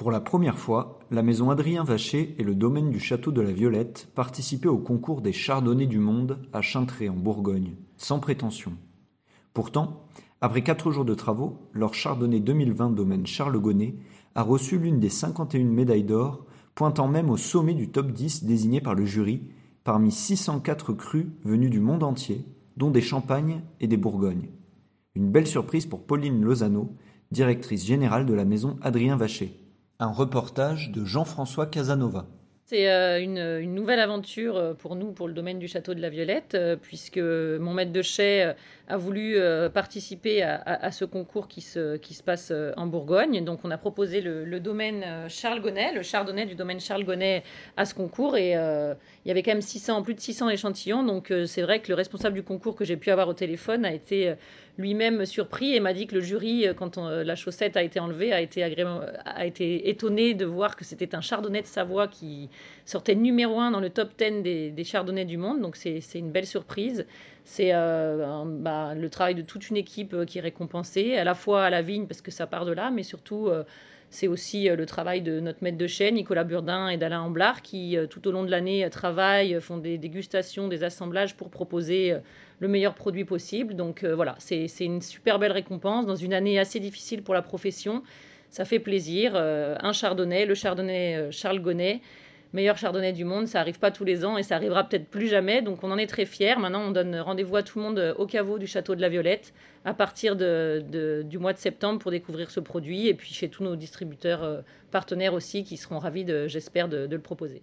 Pour la première fois, la maison Adrien Vacher et le domaine du château de la Violette participaient au concours des chardonnays du monde à Chintré en Bourgogne, sans prétention. Pourtant, après quatre jours de travaux, leur chardonnay 2020 domaine Charles Gonnet a reçu l'une des 51 médailles d'or, pointant même au sommet du top 10 désigné par le jury, parmi 604 crus venus du monde entier, dont des Champagnes et des Bourgognes. Une belle surprise pour Pauline Lozano, directrice générale de la maison Adrien Vacher. Un reportage de Jean-François Casanova. C'est euh, une, nouvelle aventure euh, pour nous, pour le domaine du château de la Violette, euh, puisque mon maître de chais a voulu participer à, ce concours qui se, qui se passe en Bourgogne. Donc on a proposé le, domaine Charles Gonnet, le chardonnay du domaine Charles Gonnet à ce concours. Et il y avait quand même 600, plus de 600 échantillons. Donc c'est vrai que le responsable du concours que j'ai pu avoir au téléphone a été lui-même surpris et m'a dit que le jury, quand la chaussette a été enlevée, a été, a été étonné de voir que c'était un chardonnay de Savoie qui sortait numéro un dans le top 10 des, des chardonnays du monde. Donc c'est une belle surprise. C'est euh, bah, le travail de toute une équipe euh, qui est récompensée, à la fois à la vigne parce que ça part de là, mais surtout euh, c'est aussi le travail de notre maître de chai, Nicolas Burdin et d'Alain Amblard, qui tout au long de l'année travaillent, font des dégustations, des assemblages pour proposer le meilleur produit possible. Donc voilà, c'est une super belle récompense dans une année assez difficile pour la profession. Ça fait plaisir. un chardonnay, le chardonnay Charles Gonnet meilleur chardonnay du monde. Ça arrive pas tous les ans et ça arrivera peut-être plus jamais. Donc on en est très fiers. Maintenant, on donne rendez-vous à tout le monde euh, au caveau du château de la Violette à partir du mois de septembre pour découvrir ce produit et puis chez tous nos distributeurs euh, partenaires aussi qui seront ravis, j'espère, de le proposer.